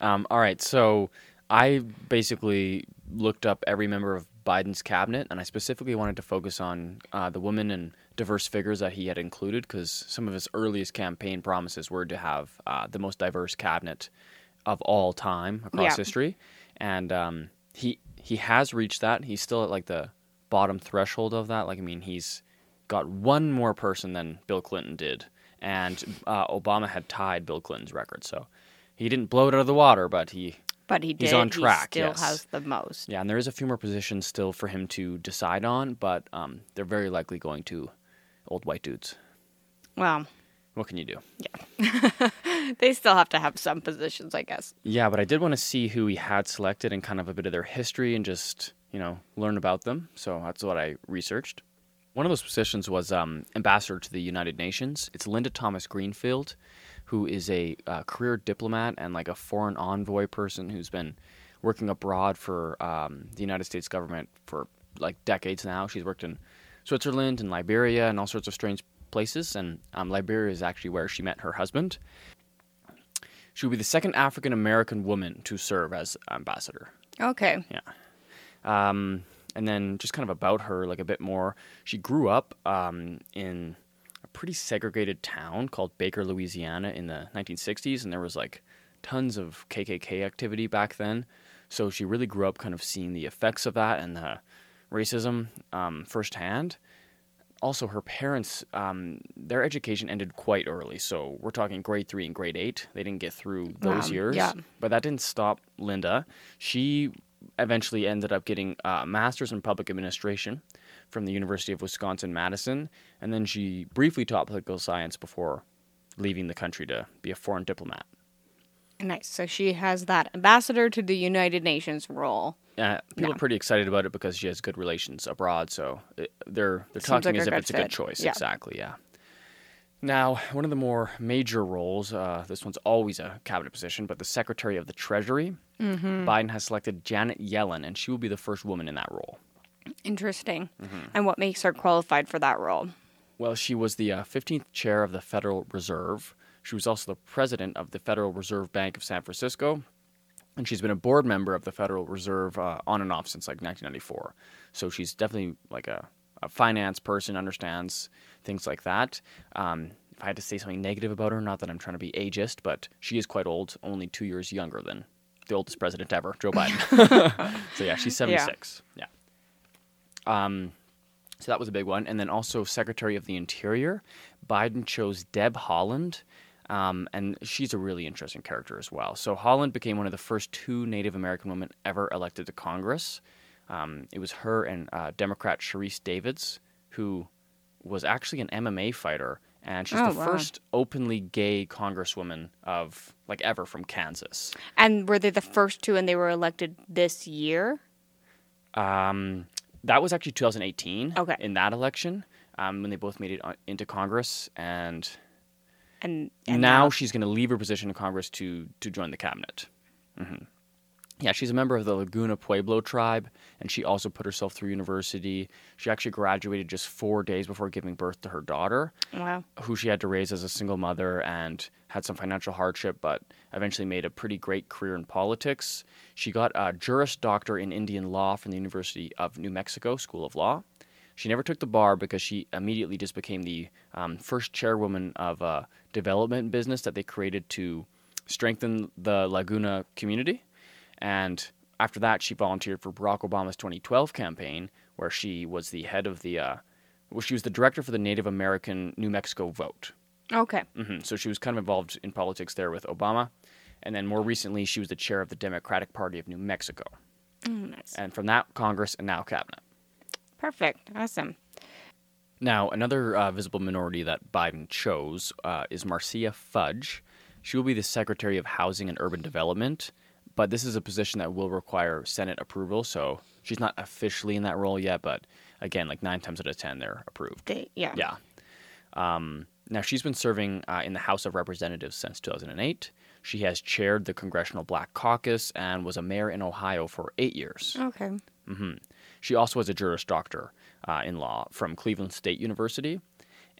Um, all right, so I basically looked up every member of Biden's cabinet, and I specifically wanted to focus on uh, the women and diverse figures that he had included because some of his earliest campaign promises were to have uh, the most diverse cabinet of all time across Yeah. history, and um, he he has reached that. He's still at like the bottom threshold of that. Like, I mean, he's got one more person than Bill Clinton did, and uh, Obama had tied Bill Clinton's record. So he didn't blow it out of the water, but he But he did. He's on track, He still yes. has the most. yeah, and there is a few more positions still for him to decide on, but um, they're very likely going to old white dudes. Well, What can you do? Yeah, they still have to have some positions, I guess. Yeah, but I did want to see who he had selected and kind of a bit of their history and just, you know, learn about them. So that's what I researched. One of those positions was um, ambassador to the United Nations. It's Linda Thomas Greenfield, who is a uh, career diplomat and like a foreign envoy person who's been working abroad for um, the United States government for like decades now. She's worked in Switzerland and Liberia and all sorts of strange places. And um, Liberia is actually where she met her husband. She will be the second African American woman to serve as ambassador. Okay. Yeah. Um, and then just kind of about her, like a bit more. She grew up um, in a pretty segregated town called Baker, Louisiana, in the 1960s, and there was like tons of KKK activity back then. So she really grew up kind of seeing the effects of that and the racism um, firsthand. Also, her parents, um, their education ended quite early. So we're talking grade three and grade eight. They didn't get through those Wow, years. yeah. But that didn't stop Linda. She eventually ended up getting a master's in public administration from the University of Wisconsin Madison, and then she briefly taught political science before leaving the country to be a foreign diplomat. Nice. So she has that ambassador to the United Nations role. Uh, people Yeah. are pretty excited about it because she has good relations abroad, so it, they're they're Seems talking like as if it's a good choice. Yeah. Exactly, yeah. Now, one of the more major roles, uh, this one's always a cabinet position, but the Secretary of the Treasury, Mm-hmm. Biden has selected Janet Yellen, and she will be the first woman in that role. Interesting. Mm-hmm. And what makes her qualified for that role? Well, she was the uh, 15th chair of the Federal Reserve. She was also the president of the Federal Reserve Bank of San Francisco. And she's been a board member of the Federal Reserve uh, on and off since like 1994. So she's definitely like a, a finance person, understands things like that. Um, if I had to say something negative about her, not that I'm trying to be ageist, but she is quite old, only two years younger than the oldest president ever, Joe Biden. so yeah, she's 76. yeah. Um, so that was a big one. And then also Secretary of the Interior, Biden chose Deb Haaland. Um, and she's a really interesting character as well. So Haaland became one of the first two Native American women ever elected to Congress. Um, it was her and uh, Democrat Sharice Davids, who was actually an MMA fighter, and she's Oh, the wow. first openly gay congresswoman of like ever from Kansas. And were they the first two and they were elected this year? Um, that was actually 2018. Okay. In that election, um, when they both made it into Congress, and, And, and now, she's going to leave her position in Congress to to join the cabinet. hmm Yeah, she's a member of the Laguna Pueblo tribe, and she also put herself through university. She actually graduated just four days before giving birth to her daughter, Wow. who she had to raise as a single mother and had some financial hardship, but eventually made a pretty great career in politics. She got a Juris Doctor in Indian Law from the University of New Mexico School of Law. She never took the bar because she immediately just became the um, first chairwoman of a development business that they created to strengthen the Laguna community. And after that, she volunteered for Barack Obama's 2012 campaign, where she was the head of the, uh, well, she was the director for the Native American New Mexico vote. Okay. hmm So she was kind of involved in politics there with Obama. And then more recently, she was the chair of the Democratic Party of New Mexico. Mm, nice. And from that, Congress and now cabinet. Perfect. Awesome. Now, another uh, visible minority that Biden chose uh, is Marcia Fudge. She will be the Secretary of Housing and Urban Development, but this is a position that will require Senate approval, so she's not officially in that role yet, but again, like nine times out of ten, they're approved. They, yeah. Yeah. Um, now, she's been serving uh, in the House of Representatives since 2008. She has chaired the Congressional Black Caucus and was a mayor in Ohio for eight years. Okay. She also has a Juris Doctor uh, in law from Cleveland State University.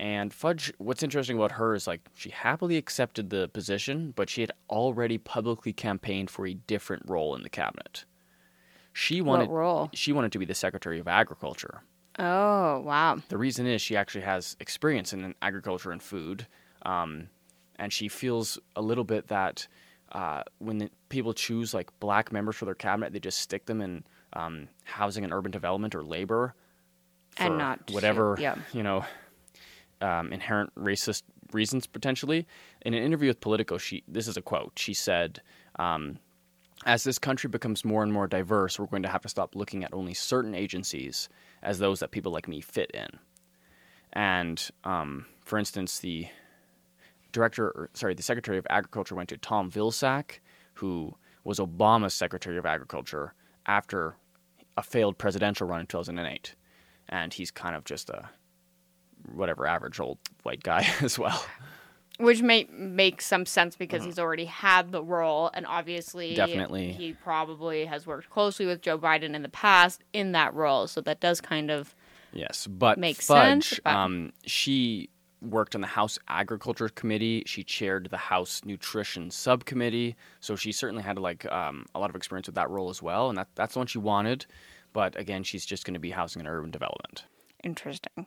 And Fudge, what's interesting about her is like she happily accepted the position, but she had already publicly campaigned for a different role in the cabinet. She wanted what role? she wanted to be the Secretary of Agriculture. Oh, wow. The reason is she actually has experience in agriculture and food, um, and she feels a little bit that uh, when the, people choose like black members for their cabinet, they just stick them in um, housing and urban development or labor, And not- whatever yeah. you know um, inherent racist reasons potentially. In an interview with Politico, she this is a quote. She said. Um, as this country becomes more and more diverse, we're going to have to stop looking at only certain agencies as those that people like me fit in. And um, for instance, the director, or, sorry, the Secretary of Agriculture went to Tom Vilsack, who was Obama's Secretary of Agriculture after a failed presidential run in 2008. And he's kind of just a whatever average old white guy as well. Which may make some sense because he's already had the role, and obviously, Definitely. he probably has worked closely with Joe Biden in the past in that role. So that does kind of Yes, but Makes Fudge, sense, but- um, she worked on the House Agriculture Committee. She chaired the House Nutrition Subcommittee, so she certainly had like um, a lot of experience with that role as well, and that, that's the one she wanted. But again, she's just going to be housing and urban development. interesting.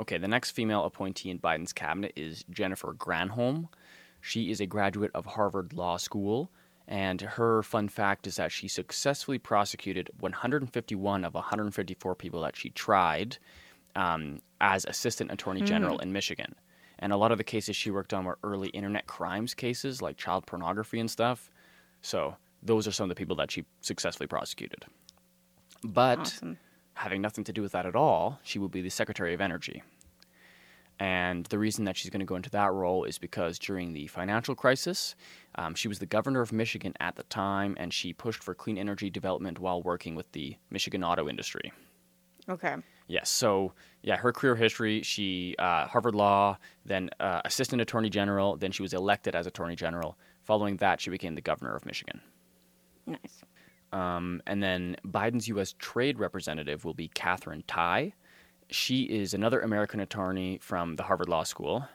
Okay, the next female appointee in Biden's cabinet is Jennifer Granholm. She is a graduate of Harvard Law School, and her fun fact is that she successfully prosecuted 151 of 154 people that she tried um, as assistant attorney general in Michigan. And a lot of the cases she worked on were early internet crimes cases like child pornography and stuff. So those are some of the people that she successfully prosecuted. But Awesome. Having nothing to do with that at all, she will be the Secretary of Energy. And the reason that she's going to go into that role is because during the financial crisis, um, she was the governor of Michigan at the time, and she pushed for clean energy development while working with the Michigan auto industry. Okay. Yes. So, yeah, her career history: she uh, Harvard Law, then uh, Assistant Attorney General, then she was elected as Attorney General. Following that, she became the governor of Michigan. Nice. Um, and then Biden's U.S. Trade Representative will be Katherine Tai. She is another American attorney from the Harvard Law School.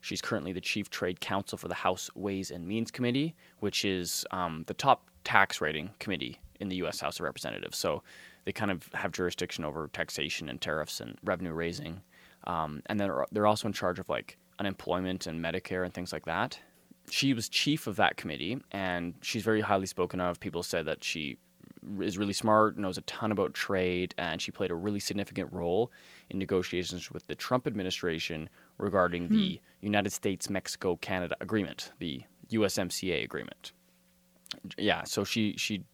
She's currently the chief trade counsel for the House Ways and Means Committee, which is um, the top tax rating committee in the U.S. House of Representatives. So they kind of have jurisdiction over taxation and tariffs and revenue raising. Um, and then they're- they're also in charge of like unemployment and Medicare and things like that. She was chief of that committee, and she's very highly spoken of. People say that she is really smart, knows a ton about trade, and she played a really significant role in negotiations with the Trump administration regarding the hmm. United States Mexico Canada agreement, the USMCA agreement. Yeah, so she she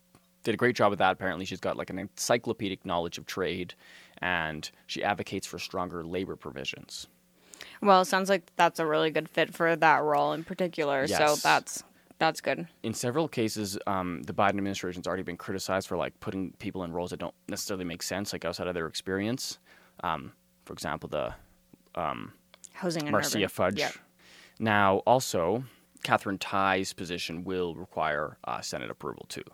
did a great job with that. Apparently, she's got like an encyclopedic knowledge of trade, and she advocates for stronger labor provisions. Well, it sounds like that's a really good fit for that role in particular. So that's that's good. in several cases, um, the Biden administration's already been criticized for like putting people in roles that don't necessarily make sense, like outside of their experience. Um, for example, the Housing and Marcia urban. Fudge. Yep. Now, also, Katherine Tai's position will require uh, Senate approval too.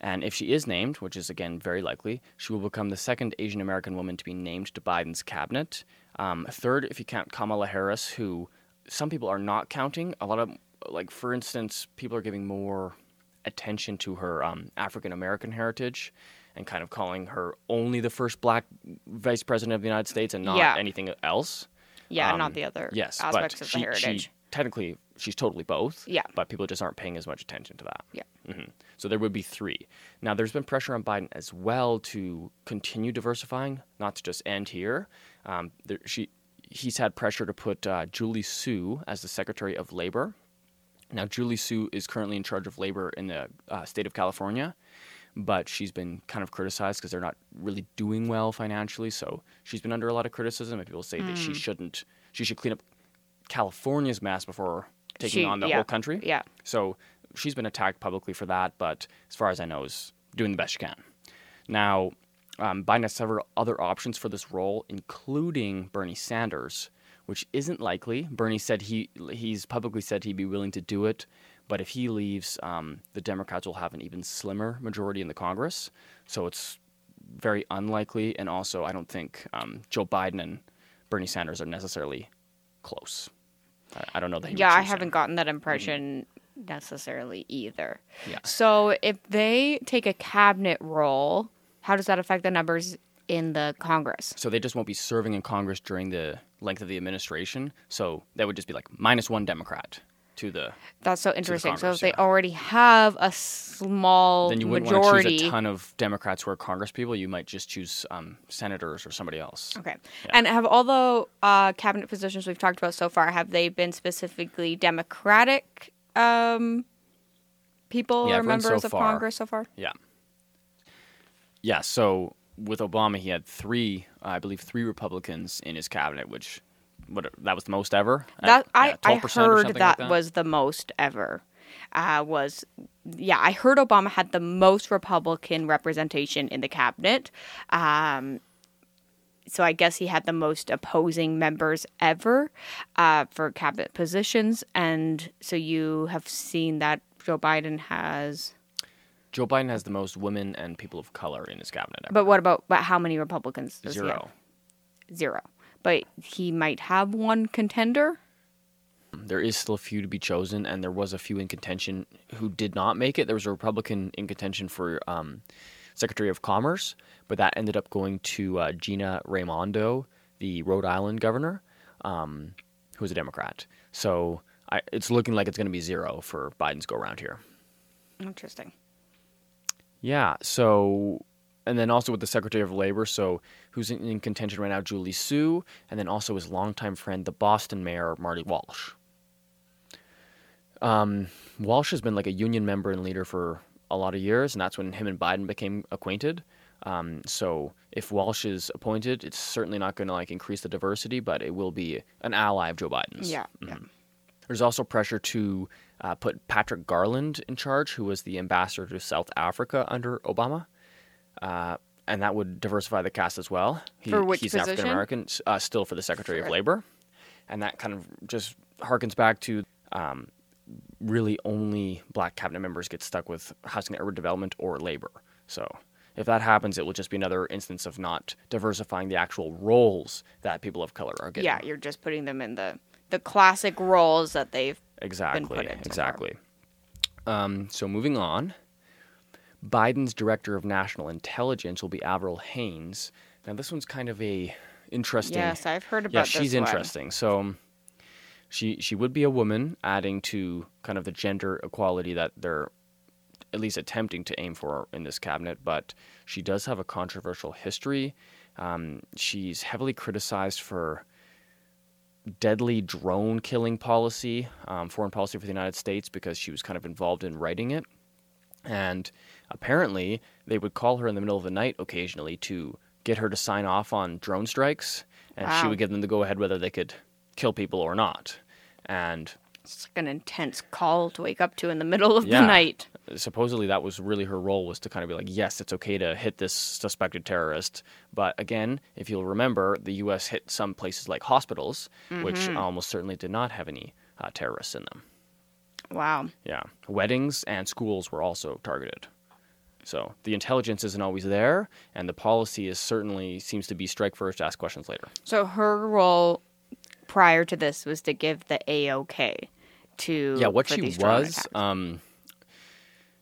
And if she is named, which is again very likely, she will become the second Asian American woman to be named to Biden's cabinet. Um, third, if you count Kamala Harris, who some people are not counting. A lot of, like, for instance, people are giving more attention to her um, African American heritage and kind of calling her only the first black vice president of the United States and not Yeah. anything else. Yeah, Um, not the other Yes, aspects but of she, the heritage. she technically she's totally both. Yeah. but people just aren't paying as much attention to that. yeah. hmm So there would be three. Now, there's been pressure on Biden as well to continue diversifying, not to just end here. Um, there, she, he's had pressure to put uh, Julie Su as the Secretary of Labor. Now, Julie Su is currently in charge of labor in the uh, state of California, but she's been kind of criticized because they're not really doing well financially. So she's been under a lot of criticism, and people say that Hmm. she shouldn't. She should clean up California's mess before taking She- on the yeah, whole country. yeah. So she's been attacked publicly for that, but as far as I know, is doing the best she can. Now, um, Biden has several other options for this role, including Bernie Sanders, which isn't likely. Bernie said he he's publicly said he'd be willing to do it, but if he leaves, um, the Democrats will have an even slimmer majority in the Congress. So it's very unlikely, and also I don't think um, Joe Biden and Bernie Sanders are necessarily close. I, don't know that. Yeah, I choose him. Mm-hmm. haven't gotten that impression necessarily either. Yeah. So if they take a cabinet role, how does that affect the numbers in the Congress? So they just won't be serving in Congress during the length of the administration. So that would just be like minus one Democrat to the. That's so interesting. so Congress, if they already have a small Then you wouldn't want to choose a ton of Democrats who are Congress people. You might just choose um, senators or somebody else. Okay. And have all the uh, cabinet positions we've talked about so far have they been specifically Democratic um, people Yeah, or everyone so members of far. Congress so far? Yeah. Yeah. So with Obama, he had three, I believe, three Republicans in his cabinet, which what that was the most ever. That I, yeah, I 12% or heard that, like was the most ever. Uh, was yeah, I heard Obama had the most Republican representation in the cabinet. Um, so I guess he had the most opposing members ever uh, for cabinet positions, and so you have seen that Joe Biden has. Joe Biden has the most women and people of color in his cabinet. Ever. But what about but how many Republicans Zero. Zero. But he might have one contender. There is still a few to be chosen, and there was a few in contention who did not make it. There was a Republican in contention for um, Secretary of Commerce, but that ended up going to uh, Gina Raimondo, the Rhode Island governor, um, who was a Democrat. So I, it's looking like it's going to be zero for Biden's go around here. Interesting. Yeah. So, and then also with the Secretary of Labor, so who's in, in contention right now, Julie Su, and then also his longtime friend, the Boston mayor, Marty Walsh. Um, Walsh has been like a union member and leader for a lot of years, and that's when him and Biden became acquainted. Um, so if Walsh is appointed, it's certainly not going to like increase the diversity, but it will be an ally of Joe Biden's. Yeah. yeah. There's also pressure to uh, put Patrick Garland in charge, who was the ambassador to South Africa under Obama, uh, and that would diversify the cast as well. He, For which he's position? African American, uh, still for the Secretary of Labor, and that kind of just harkens back to um, really only black cabinet members get stuck with housing and urban development or labor. So if that happens, it will just be another instance of not diversifying the actual roles that people of color are getting. Yeah, you're just putting them in the the classic roles that they've Exactly. put in exactly. Um, so moving on, Biden's director of national intelligence will be Avril Haines. Now this one's kind of a interesting. Yes, I've heard about yeah, she's one. interesting. So um, she she would be a woman, adding to kind of the gender equality that they're at least attempting to aim for in this cabinet. But she does have a controversial history. Um, she's heavily criticized for deadly drone killing policy, um, foreign policy for the United States, because she was kind of involved in writing it. And apparently, they would call her in the middle of the night occasionally to get her to sign off on drone strikes, and she would give them the go ahead whether they could kill people or not. And It's like an intense call to wake up to in the middle of Yeah. the night. supposedly that was really her role was to kind of be like yes it's okay to hit this suspected terrorist but again if you'll remember the us hit some places like hospitals which Mm-hmm. almost certainly did not have any uh, terrorists in them Wow. yeah. Weddings and schools were also targeted. So the intelligence isn't always there and the policy is certainly seems to be strike first ask questions later. So her role prior to this was to give the AOK to yeah what she was um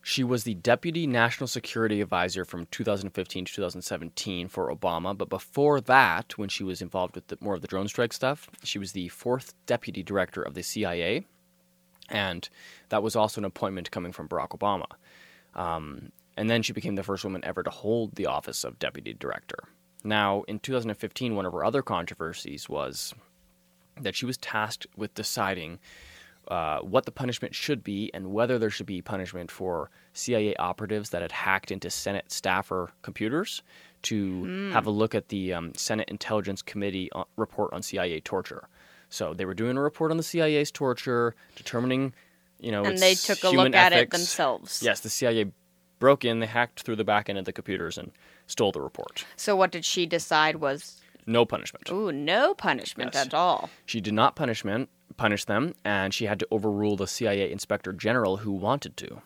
she was the deputy national security advisor from 2015 to 2017 for obama but before that when she was involved with the, more of the drone strike stuff she was the fourth deputy director of the cia and that was also an appointment coming from barack obama. Um, and then she became the first woman ever to hold the office of deputy director. Now in 2015 one of her other controversies was that she was tasked with deciding uh, what the punishment should be and whether there should be punishment for CIA operatives that had hacked into Senate staffer computers to have a look at the um, Senate Intelligence Committee uh, report on CIA torture. So they were doing a report on the CIA's torture, determining, you know, and they took a look at it themselves. Yes, the CIA broke in, they hacked through the back end of the computers and stole the report. So what did she decide was No punishment. ooh no punishment Yes. at all? She did not punishment punish them, and she had to overrule the CIA Inspector General who wanted to.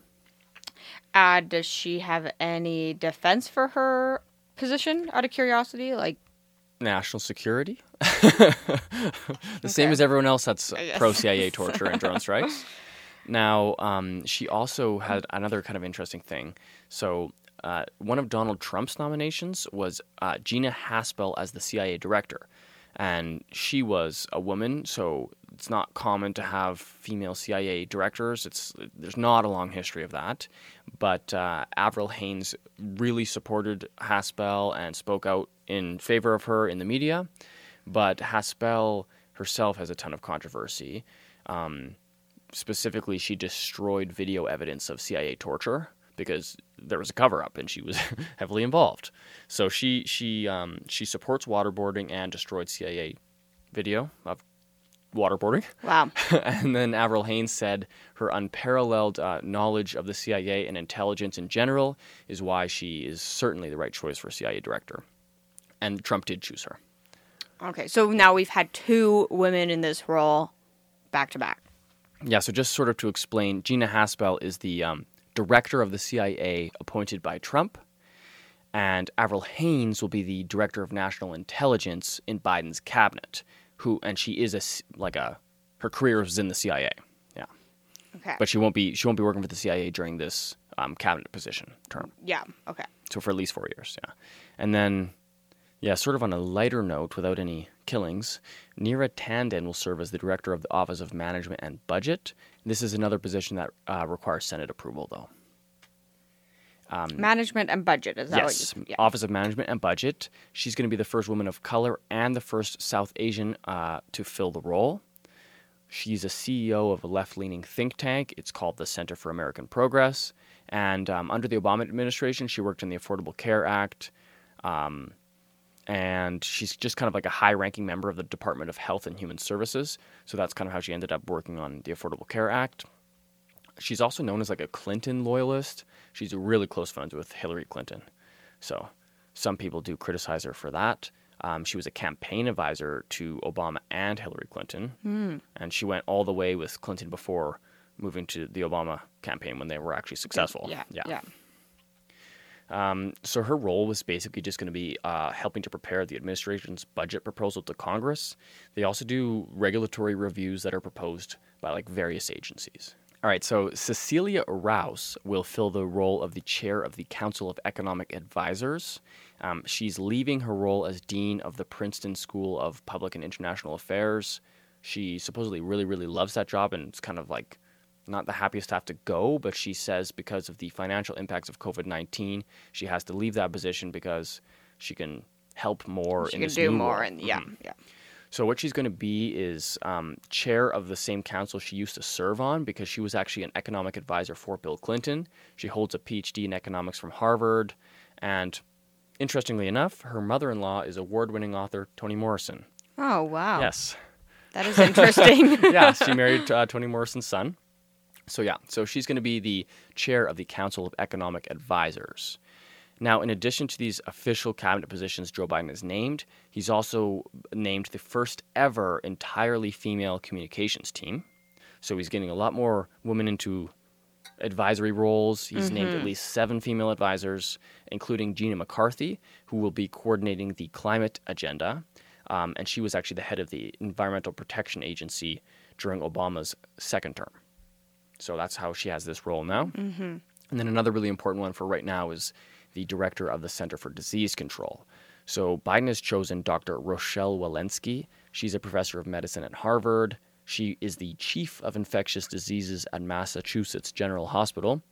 Uh, does she have any defense for her position out of curiosity? Like, National security, the same as everyone else that's pro CIA torture and drone strikes. Now, um, she also had another kind of interesting thing. So, uh, one of Donald Trump's nominations was uh, Gina Haspel as the CIA director. And she was a woman, so it's not common to have female CIA directors. It's there's not a long history of that, but uh, Avril Haines really supported Haspel and spoke out in favor of her in the media. But Haspel herself has a ton of controversy specifically she destroyed video evidence of CIA torture because there was a cover up and she was heavily involved. So she she um, she supports waterboarding and destroyed CIA video of waterboarding. wow. and then Avril Haines said her unparalleled uh, knowledge of the CIA and intelligence in general is why she is certainly the right choice for CIA director. And Trump did choose her. Okay, so now we've had two women in this role back to back. Yeah, so just sort of to explain, Gina Haspel is the um, director of the CIA appointed by Trump, and Avril Haines will be the director of national intelligence in Biden's cabinet. Who and she is a like a her career is in the CIA. Yeah, Okay. but she won't be she won't be working for the CIA during this um, cabinet position term. yeah. Okay. So for at least four years, yeah. And then, yeah, sort of on a lighter note, without any killings, Neera Tanden will serve as the director of the Office of Management and Budget. This is another position that uh, requires Senate approval, though. Management and budget is that yes, what you? Yeah. Office of Management and Budget. She's going to be the first woman of color and the first South Asian uh, to fill the role. She's a CEO of a left leaning think tank. It's called the Center for American Progress. And um, under the Obama administration, she worked in the Affordable Care Act. Um, and she's just kind of like a high ranking member of the Department of Health and Human Services. So that's kind of how she ended up working on the Affordable Care Act. She's also known as like a Clinton loyalist. She's really close friends with Hillary Clinton. So some people do criticize her for that. Um, she was a campaign advisor to Obama and Hillary Clinton. And she went all the way with Clinton before moving to the Obama campaign when they were actually successful. Yeah. Yeah. Um, so her role was basically just going to be uh, helping to prepare the administration's budget proposal to Congress. They also do regulatory reviews that are proposed by like various agencies. All right, so Cecilia Rouse will fill the role of the chair of the Council of Economic Advisors. Um, she's leaving her role as dean of the Princeton School of Public and International Affairs. She supposedly really, really loves that job, and it's kind of like not the happiest to have to go, but she says because of the financial impacts of COVID 19, she has to leave that position because she can help more She in can this do new more, and yeah, Mhm. yeah. So what she's going to be is um, chair of the same council she used to serve on because she was actually an economic advisor for Bill Clinton. She holds a PhD in economics from Harvard, and interestingly enough, her mother-in-law is award-winning author Toni Morrison. Oh wow. Yes, That is interesting. yeah, she married uh, Toni Morrison's son. So yeah, so she's going to be the chair of the Council of Economic Advisors. Now, in addition to these official cabinet positions Joe Biden has named, he's also named the first ever entirely female communications team. So he's getting a lot more women into advisory roles. He's named at least seven female advisors, including Gina McCarthy, who will be coordinating the climate agenda. Um, and she was actually the head of the Environmental Protection Agency during Obama's second term. So that's how she has this role now. Mm-hmm. And then another really important one for right now is the director of the Center for Disease Control. So Biden has chosen Dr. Rochelle Walensky. She's a professor of medicine at Harvard. She is the chief of infectious diseases at Massachusetts General Hospital,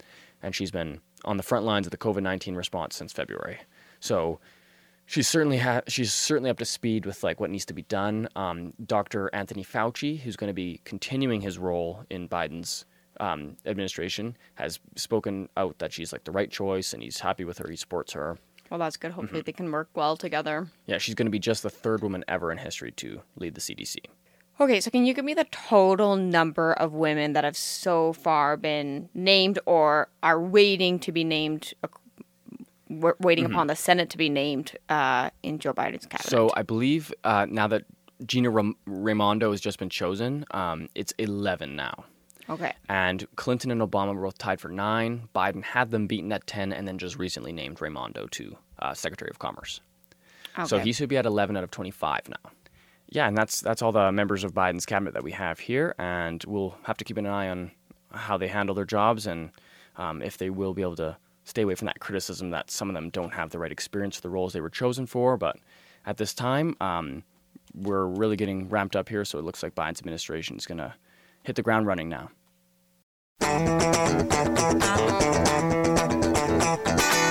and she's been on the front lines of the COVID 19 response since February. So she's certainly ha- she's certainly up to speed with like what needs to be done. Um, Dr. Anthony Fauci, who's going to be continuing his role in Biden's um, administration, has spoken out that she's like the right choice, and he's happy with her. He supports her. well, that's good. Mm-hmm. Hopefully, they can work well together. Yeah, she's going to be just the third woman ever in history to lead the CDC. Okay, so can you give me the total number of women that have so far been named or are waiting to be named, waiting upon the Senate to be named uh, in Joe Biden's cabinet? Mm-hmm. So I believe uh, now that Gina Raimondo has just been chosen, um, it's 11 now. Okay, And Clinton and Obama were both tied for nine. Biden had them beaten at 10 and then just recently named Raimondo to uh, Secretary of Commerce. Okay. So he should be at 11 out of 25 now. Yeah, and that's that's all the members of Biden's cabinet that we have here, and we'll have to keep an eye on how they handle their jobs and um, if they will be able to stay away from that criticism that some of them don't have the right experience for the roles they were chosen for. But at this time, um, we're really getting ramped up here, so it looks like Biden's administration is going to hit the ground running now. Thank you.